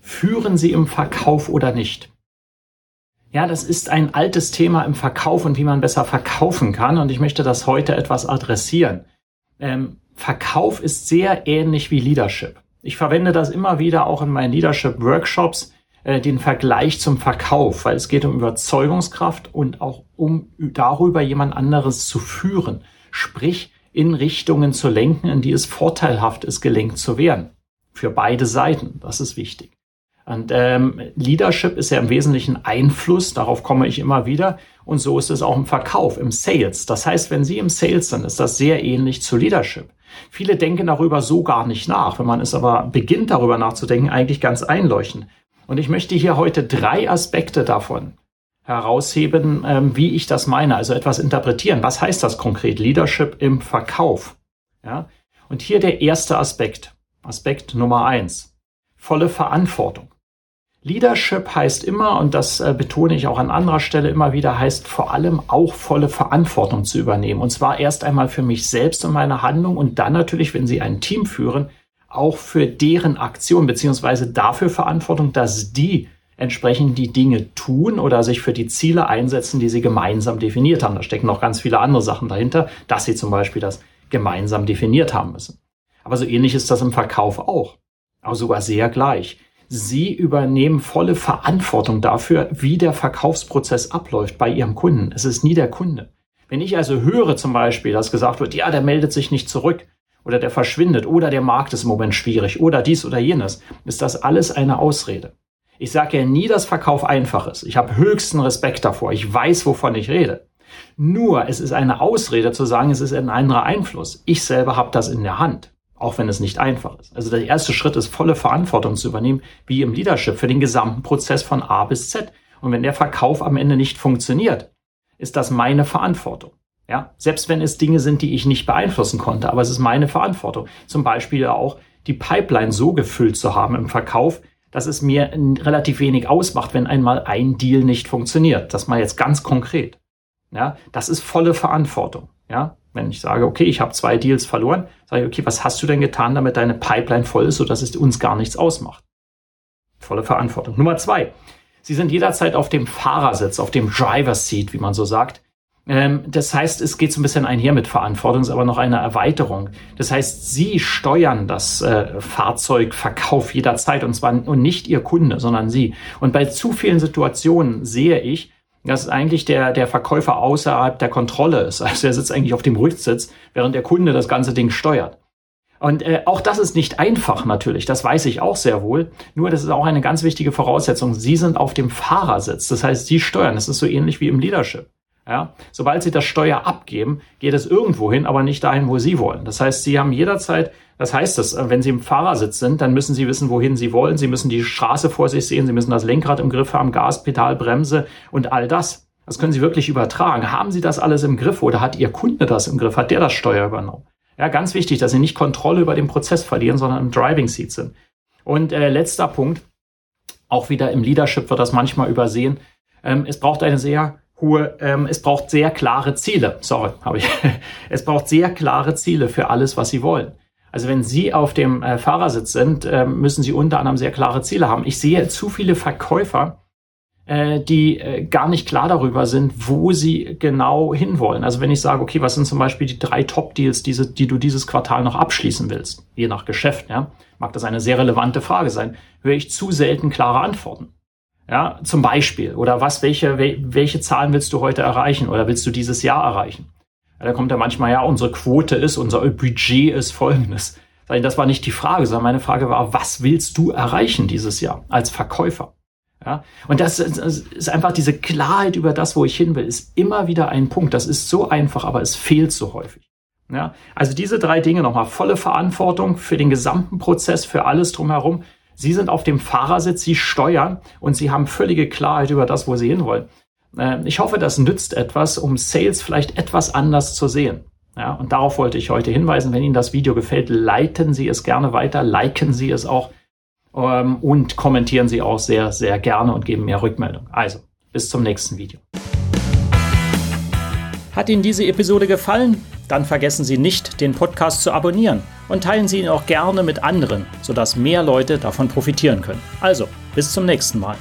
führen sie im Verkauf oder nicht? Ja, das ist ein altes Thema im Verkauf und wie man besser verkaufen kann. Und ich möchte das heute etwas adressieren. Ähm, Verkauf ist sehr ähnlich wie Leadership. Ich verwende das immer wieder auch in meinen Leadership-Workshops, äh, den Vergleich zum Verkauf, weil es geht um Überzeugungskraft und auch um darüber jemand anderes zu führen. Sprich, in Richtungen zu lenken, in die es vorteilhaft ist, gelenkt zu werden. Für beide Seiten. Das ist wichtig. Und ähm, Leadership ist ja im Wesentlichen Einfluss, darauf komme ich immer wieder. Und so ist es auch im Verkauf, im Sales. Das heißt, wenn Sie im Sales sind, ist das sehr ähnlich zu Leadership. Viele denken darüber so gar nicht nach. Wenn man es aber beginnt, darüber nachzudenken, eigentlich ganz einleuchtend. Und ich möchte hier heute drei Aspekte davon herausheben, ähm, wie ich das meine, also etwas interpretieren. Was heißt das konkret? Leadership im Verkauf. Ja? Und hier der erste Aspekt. Aspekt Nummer eins. Volle Verantwortung. Leadership heißt immer, und das äh, betone ich auch an anderer Stelle immer wieder, heißt vor allem auch volle Verantwortung zu übernehmen. Und zwar erst einmal für mich selbst und meine Handlung und dann natürlich, wenn Sie ein Team führen, auch für deren Aktion beziehungsweise dafür Verantwortung, dass die entsprechend die Dinge tun oder sich für die Ziele einsetzen, die sie gemeinsam definiert haben. Da stecken noch ganz viele andere Sachen dahinter, dass sie zum Beispiel das gemeinsam definiert haben müssen. Aber so ähnlich ist das im Verkauf auch. Aber sogar sehr gleich. Sie übernehmen volle Verantwortung dafür, wie der Verkaufsprozess abläuft bei Ihrem Kunden. Es ist nie der Kunde. Wenn ich also höre zum Beispiel, dass gesagt wird, ja, der meldet sich nicht zurück oder der verschwindet oder der Markt ist im Moment schwierig oder dies oder jenes, ist das alles eine Ausrede. Ich sage ja nie, dass Verkauf einfach ist. Ich habe höchsten Respekt davor. Ich weiß, wovon ich rede. Nur, es ist eine Ausrede zu sagen, es ist ein anderer Einfluss. Ich selber habe das in der Hand auch wenn es nicht einfach ist. Also der erste Schritt ist, volle Verantwortung zu übernehmen, wie im Leadership, für den gesamten Prozess von A bis Z. Und wenn der Verkauf am Ende nicht funktioniert, ist das meine Verantwortung. Ja, selbst wenn es Dinge sind, die ich nicht beeinflussen konnte, aber es ist meine Verantwortung. Zum Beispiel auch die Pipeline so gefüllt zu haben im Verkauf, dass es mir relativ wenig ausmacht, wenn einmal ein Deal nicht funktioniert. Das mal jetzt ganz konkret. Ja, das ist volle Verantwortung. Ja, wenn ich sage, okay, ich habe zwei Deals verloren, sage ich, okay, was hast du denn getan, damit deine Pipeline voll ist, sodass es uns gar nichts ausmacht? Volle Verantwortung. Nummer zwei. Sie sind jederzeit auf dem Fahrersitz, auf dem Driver's Seat, wie man so sagt. Ähm, das heißt, es geht so ein bisschen einher mit Verantwortung, ist aber noch eine Erweiterung. Das heißt, Sie steuern das äh, Fahrzeugverkauf jederzeit und zwar und nicht Ihr Kunde, sondern Sie. Und bei zu vielen Situationen sehe ich, dass eigentlich der, der Verkäufer außerhalb der Kontrolle ist. Also er sitzt eigentlich auf dem Rücksitz, während der Kunde das ganze Ding steuert. Und äh, auch das ist nicht einfach natürlich, das weiß ich auch sehr wohl. Nur das ist auch eine ganz wichtige Voraussetzung. Sie sind auf dem Fahrersitz, das heißt, Sie steuern. Das ist so ähnlich wie im Leadership. Ja? Sobald Sie das Steuer abgeben, geht es irgendwo hin, aber nicht dahin, wo Sie wollen. Das heißt, Sie haben jederzeit das heißt es, äh, wenn Sie im Fahrersitz sind, dann müssen Sie wissen, wohin Sie wollen. Sie müssen die Straße vor sich sehen. Sie müssen das Lenkrad im Griff haben, Gas, Pedal, Bremse und all das. Das können Sie wirklich übertragen. Haben Sie das alles im Griff oder hat Ihr Kunde das im Griff? Hat der das Steuer übernommen? Ja, ganz wichtig, dass Sie nicht Kontrolle über den Prozess verlieren, sondern im Driving Seat sind. Und äh, letzter Punkt, auch wieder im Leadership wird das manchmal übersehen. Ähm, es braucht eine sehr hohe, ähm, es braucht sehr klare Ziele. Sorry, habe ich. es braucht sehr klare Ziele für alles, was Sie wollen. Also wenn Sie auf dem äh, Fahrersitz sind, äh, müssen Sie unter anderem sehr klare Ziele haben. Ich sehe zu viele Verkäufer, äh, die äh, gar nicht klar darüber sind, wo sie genau hinwollen. Also wenn ich sage, okay, was sind zum Beispiel die drei Top-Deals, diese, die du dieses Quartal noch abschließen willst, je nach Geschäft, ja, mag das eine sehr relevante Frage sein, höre ich zu selten klare Antworten. Ja, zum Beispiel, oder was, welche, welche Zahlen willst du heute erreichen oder willst du dieses Jahr erreichen? da kommt ja manchmal, ja, unsere Quote ist, unser Budget ist folgendes. Das war nicht die Frage, sondern meine Frage war, was willst du erreichen dieses Jahr als Verkäufer? Ja, und das ist einfach diese Klarheit über das, wo ich hin will, ist immer wieder ein Punkt. Das ist so einfach, aber es fehlt so häufig. Ja, also diese drei Dinge nochmal, volle Verantwortung für den gesamten Prozess, für alles drumherum, Sie sind auf dem Fahrersitz, Sie steuern und Sie haben völlige Klarheit über das, wo Sie hinwollen. Äh, ich hoffe, das nützt etwas, um Sales vielleicht etwas anders zu sehen. Ja, und darauf wollte ich heute hinweisen. Wenn Ihnen das Video gefällt, leiten Sie es gerne weiter, liken Sie es auch ähm, und kommentieren Sie auch sehr, sehr gerne und geben mir Rückmeldung. Also, bis zum nächsten Video. Hat Ihnen diese Episode gefallen? Dann vergessen Sie nicht, den Podcast zu abonnieren und teilen Sie ihn auch gerne mit anderen, sodass mehr Leute davon profitieren können. Also, bis zum nächsten Mal.